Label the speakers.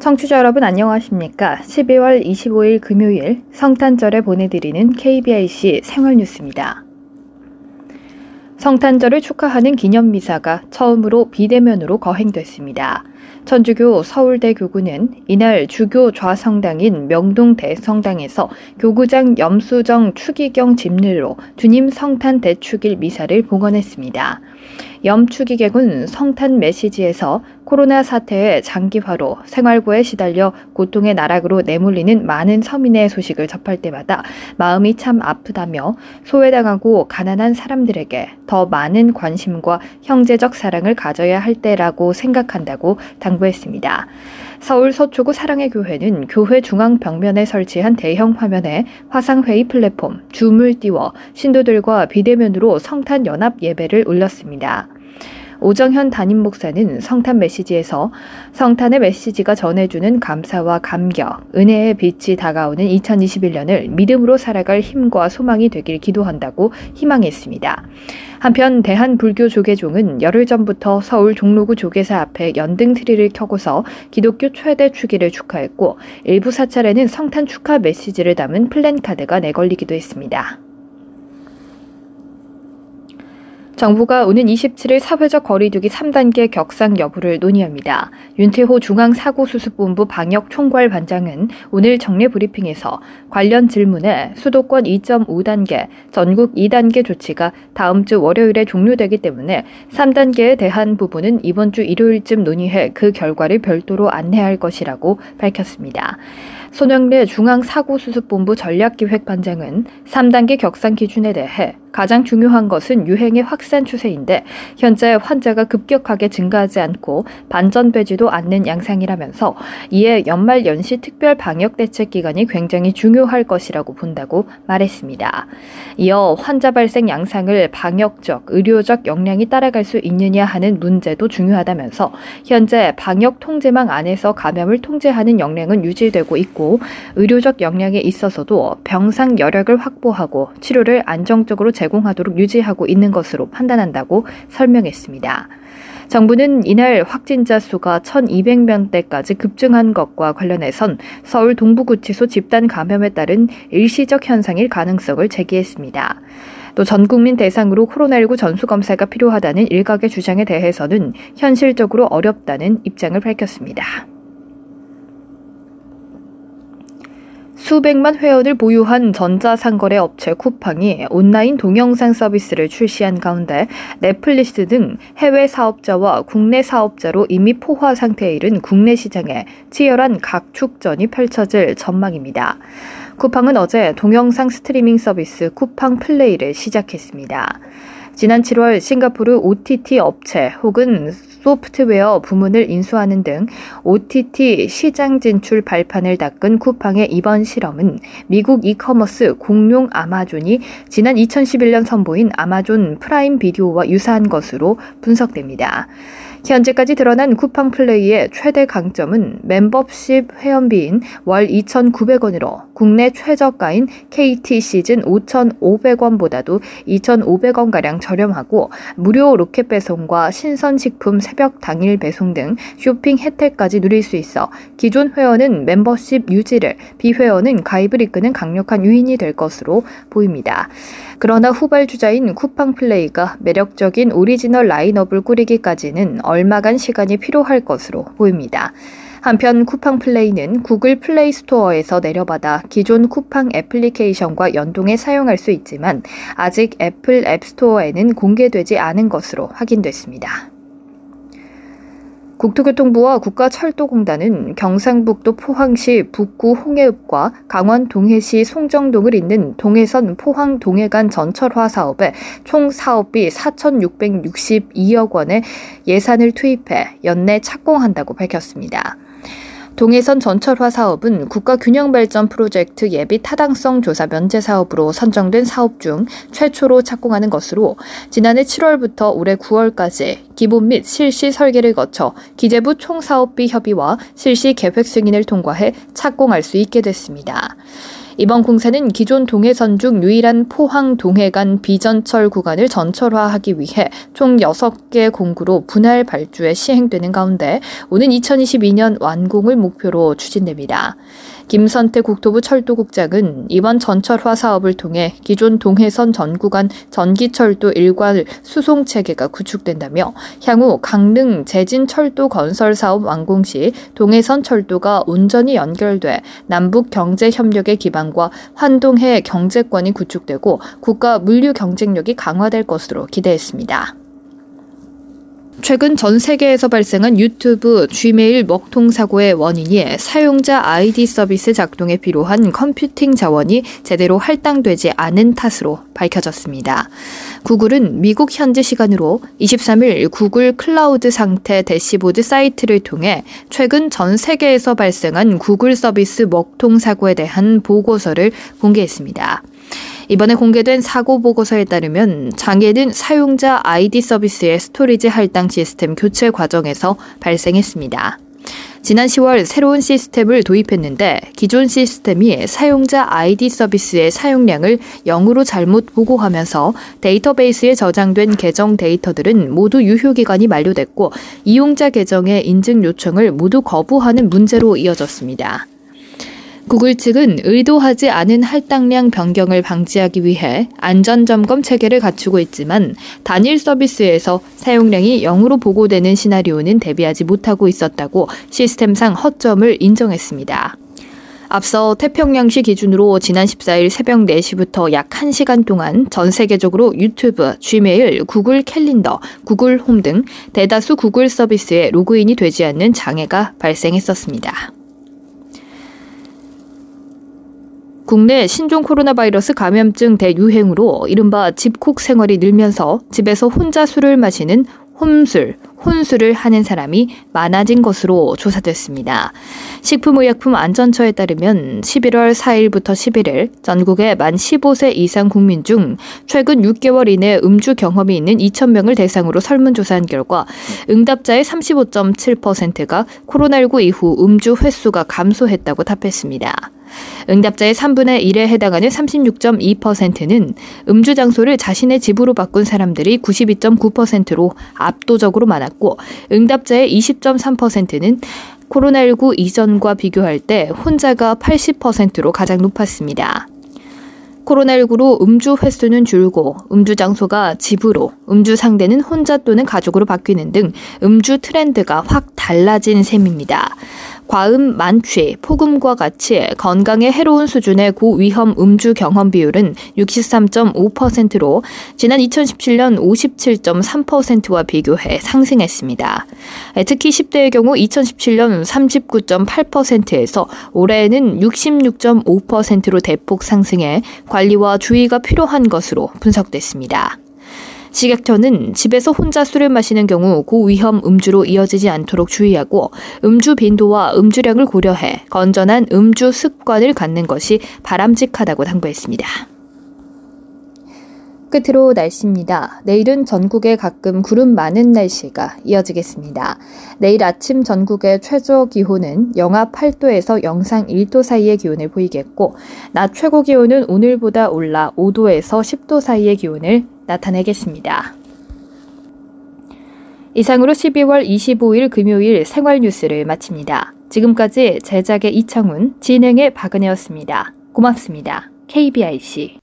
Speaker 1: 청취자 여러분 안녕하십니까? 12월 25일 금요일 성탄절에 보내드리는 KBIC 생활뉴스입니다. 성탄절을 축하하는 기념미사가 처음으로 비대면으로 거행됐습니다. 천주교 서울대 교구는 이날 주교 좌성당인 명동 대성당에서 교구장 염수정 추기경 집례로 주님 성탄 대축일 미사를 봉헌했습니다. 염추기객은 성탄 메시지에서 코로나 사태의 장기화로 생활고에 시달려 고통의 나락으로 내몰리는 많은 서민의 소식을 접할 때마다 마음이 참 아프다며 소외당하고 가난한 사람들에게 더 많은 관심과 형제적 사랑을 가져야 할 때라고 생각한다고 당부했습니다. 서울 서초구 사랑의 교회는 교회 중앙 벽면에 설치한 대형 화면에 화상회의 플랫폼 줌을 띄워 신도들과 비대면으로 성탄 연합 예배를 올렸습니다. 오정현 담임 목사는 성탄 메시지에서 성탄의 메시지가 전해주는 감사와 감격, 은혜의 빛이 다가오는 2021년을 믿음으로 살아갈 힘과 소망이 되길 기도한다고 희망했습니다. 한편 대한불교 조계종은 열흘 전부터 서울 종로구 조계사 앞에 연등 트리를 켜고서 기독교 최대 축일을 축하했고 일부 사찰에는 성탄 축하 메시지를 담은 플랜카드가 내걸리기도 했습니다. 정부가 오는 27일 사회적 거리두기 3단계 격상 여부를 논의합니다. 윤태호 중앙사고수습본부 방역총괄 반장은 오늘 정례 브리핑에서 관련 질문에 수도권 2.5단계, 전국 2단계 조치가 다음 주 월요일에 종료되기 때문에 3단계에 대한 부분은 이번 주 일요일쯤 논의해 그 결과를 별도로 안내할 것이라고 밝혔습니다. 손영래 중앙사고수습본부 전략기획반장은 3단계 격상 기준에 대해 가장 중요한 것은 유행의 확산 추세인데 현재 환자가 급격하게 증가하지 않고 반전되지도 않는 양상이라면서 이에 연말 연시 특별 방역 대책 기간이 굉장히 중요할 것이라고 본다고 말했습니다. 이어 환자 발생 양상을 방역적, 의료적 역량이 따라갈 수 있느냐 하는 문제도 중요하다면서 현재 방역 통제망 안에서 감염을 통제하는 역량은 유지되고 있고 의료적 역량에 있어서도 병상 여력을 확보하고 치료를 안정적으로 제공하도록 유지하고 있는 것으로 판단한다고 설명했습니다. 정부는 이날 확진자 수가 1,200명대까지 급증한 것과 관련해선 서울 동부구치소 집단 감염에 따른 일시적 현상일 가능성을 제기했습니다. 또 전 국민 대상으로 코로나19 전수검사가 필요하다는 일각의 주장에 대해서는 현실적으로 어렵다는 입장을 밝혔습니다. 수백만 회원을 보유한 전자상거래 업체 쿠팡이 온라인 동영상 서비스를 출시한 가운데 넷플릭스 등 해외 사업자와 국내 사업자로 이미 포화 상태에 이른 국내 시장에 치열한 각축전이 펼쳐질 전망입니다. 쿠팡은 어제 동영상 스트리밍 서비스 쿠팡 플레이를 시작했습니다. 지난 7월 싱가포르 OTT 업체 혹은 소프트웨어 부문을 인수하는 등 OTT 시장 진출 발판을 닦은 쿠팡의 이번 실험은 미국 이커머스 공룡 아마존이 지난 2011년 선보인 아마존 프라임 비디오와 유사한 것으로 분석됩니다. 현재까지 드러난 쿠팡 플레이의 최대 강점은 멤버십 회원비인 월 2,900원으로 국내 최저가인 KT 시즌 5,500원보다도 2,500원가량 저렴하고 무료 로켓 배송과 신선식품 새벽 당일 배송 등 쇼핑 혜택까지 누릴 수 있어 기존 회원은 멤버십 유지를, 비회원은 가입을 이끄는 강력한 유인이 될 것으로 보입니다. 그러나 후발주자인 쿠팡 플레이가 매력적인 오리지널 라인업을 꾸리기까지는 얼마간 시간이 필요할 것으로 보입니다. 한편 쿠팡 플레이는 구글 플레이 스토어에서 내려받아 기존 쿠팡 애플리케이션과 연동해 사용할 수 있지만 아직 애플 앱 스토어에는 공개되지 않은 것으로 확인됐습니다. 국토교통부와 국가철도공단은 경상북도 포항시 북구 홍해읍과 강원 동해시 송정동을 잇는 동해선 포항 동해간 전철화 사업에 총 사업비 4,662억 원의 예산을 투입해 연내 착공한다고 밝혔습니다. 동해선 전철화 사업은 국가균형발전 프로젝트 예비 타당성 조사 면제 사업으로 선정된 사업 중 최초로 착공하는 것으로 지난해 7월부터 올해 9월까지 기본 및 실시 설계를 거쳐 기재부 총사업비 협의와 실시 계획 승인을 통과해 착공할 수 있게 됐습니다. 이번 공사는 기존 동해선 중 유일한 포항 동해 간 비전철 구간을 전철화하기 위해 총 6개 공구로 분할 발주에 시행되는 가운데 오는 2022년 완공을 목표로 추진됩니다. 김선태 국토부 철도국장은 이번 전철화 사업을 통해 기존 동해선 전 구간 전기철도 일괄 수송 체계가 구축된다며 향후 강릉 제진 철도 건설 사업 완공 시 동해선 철도가 온전히 연결돼 남북 경제 협력의 기반과 환동해 경제권이 구축되고 국가 물류 경쟁력이 강화될 것으로 기대했습니다. 최근 전 세계에서 발생한 유튜브, Gmail 먹통 사고의 원인이 사용자 아이디 서비스 작동에 필요한 컴퓨팅 자원이 제대로 할당되지 않은 탓으로 밝혀졌습니다. 구글은 미국 현지 시간으로 23일 구글 클라우드 상태 대시보드 사이트를 통해 최근 전 세계에서 발생한 구글 서비스 먹통 사고에 대한 보고서를 공개했습니다. 이번에 공개된 사고 보고서에 따르면 장애는 사용자 아이디 서비스의 스토리지 할당 시스템 교체 과정에서 발생했습니다. 지난 10월 새로운 시스템을 도입했는데 기존 시스템이 사용자 아이디 서비스의 사용량을 0으로 잘못 보고하면서 데이터베이스에 저장된 계정 데이터들은 모두 유효기간이 만료됐고 이용자 계정의 인증 요청을 모두 거부하는 문제로 이어졌습니다. 구글 측은 의도하지 않은 할당량 변경을 방지하기 위해 안전점검 체계를 갖추고 있지만 단일 서비스에서 사용량이 0으로 보고되는 시나리오는 대비하지 못하고 있었다고 시스템상 허점을 인정했습니다. 앞서 태평양시 기준으로 지난 14일 새벽 4시부터 약 1시간 동안 전 세계적으로 유튜브, 지메일, 구글 캘린더, 구글 홈 등 대다수 구글 서비스에 로그인이 되지 않는 장애가 발생했었습니다. 국내 신종 코로나 바이러스 감염증 대유행으로 이른바 집콕 생활이 늘면서 집에서 혼자 술을 마시는 홈술, 혼술을 하는 사람이 많아진 것으로 조사됐습니다. 식품의약품안전처에 따르면 11월 4일부터 11일 전국의 만 15세 이상 국민 중 최근 6개월 이내 음주 경험이 있는 2,000명을 대상으로 설문조사한 결과 응답자의 35.7%가 코로나19 이후 음주 횟수가 감소했다고 답했습니다. 응답자의 3분의 1에 해당하는 36.2%는 음주 장소를 자신의 집으로 바꾼 사람들이 92.9%로 압도적으로 많았고 응답자의 20.3%는 코로나19 이전과 비교할 때 혼자가 80%로 가장 높았습니다. 코로나19로 음주 횟수는 줄고 음주 장소가 집으로, 음주 상대는 혼자 또는 가족으로 바뀌는 등 음주 트렌드가 확 달라진 셈입니다. 과음, 만취, 폭음과 같이 건강에 해로운 수준의 고위험 음주 경험 비율은 63.5%로 지난 2017년 57.3%와 비교해 상승했습니다. 특히 10대의 경우 2017년 39.8%에서 올해에는 66.5%로 대폭 상승해 관리와 주의가 필요한 것으로 분석됐습니다. 식약처는 집에서 혼자 술을 마시는 경우 고위험 음주로 이어지지 않도록 주의하고 음주 빈도와 음주량을 고려해 건전한 음주 습관을 갖는 것이 바람직하다고 당부했습니다. 끝으로 날씨입니다. 내일은 전국에 가끔 구름 많은 날씨가 이어지겠습니다. 내일 아침 전국의 최저 기온은 영하 8도에서 영상 1도 사이의 기온을 보이겠고, 낮 최고 기온은 오늘보다 올라 5도에서 10도 사이의 기온을 나타내겠습니다. 이상으로 12월 25일 금요일 생활 뉴스를 마칩니다. 지금까지 제작의 이창훈, 진행의 박은혜였습니다. 고맙습니다. KBIC.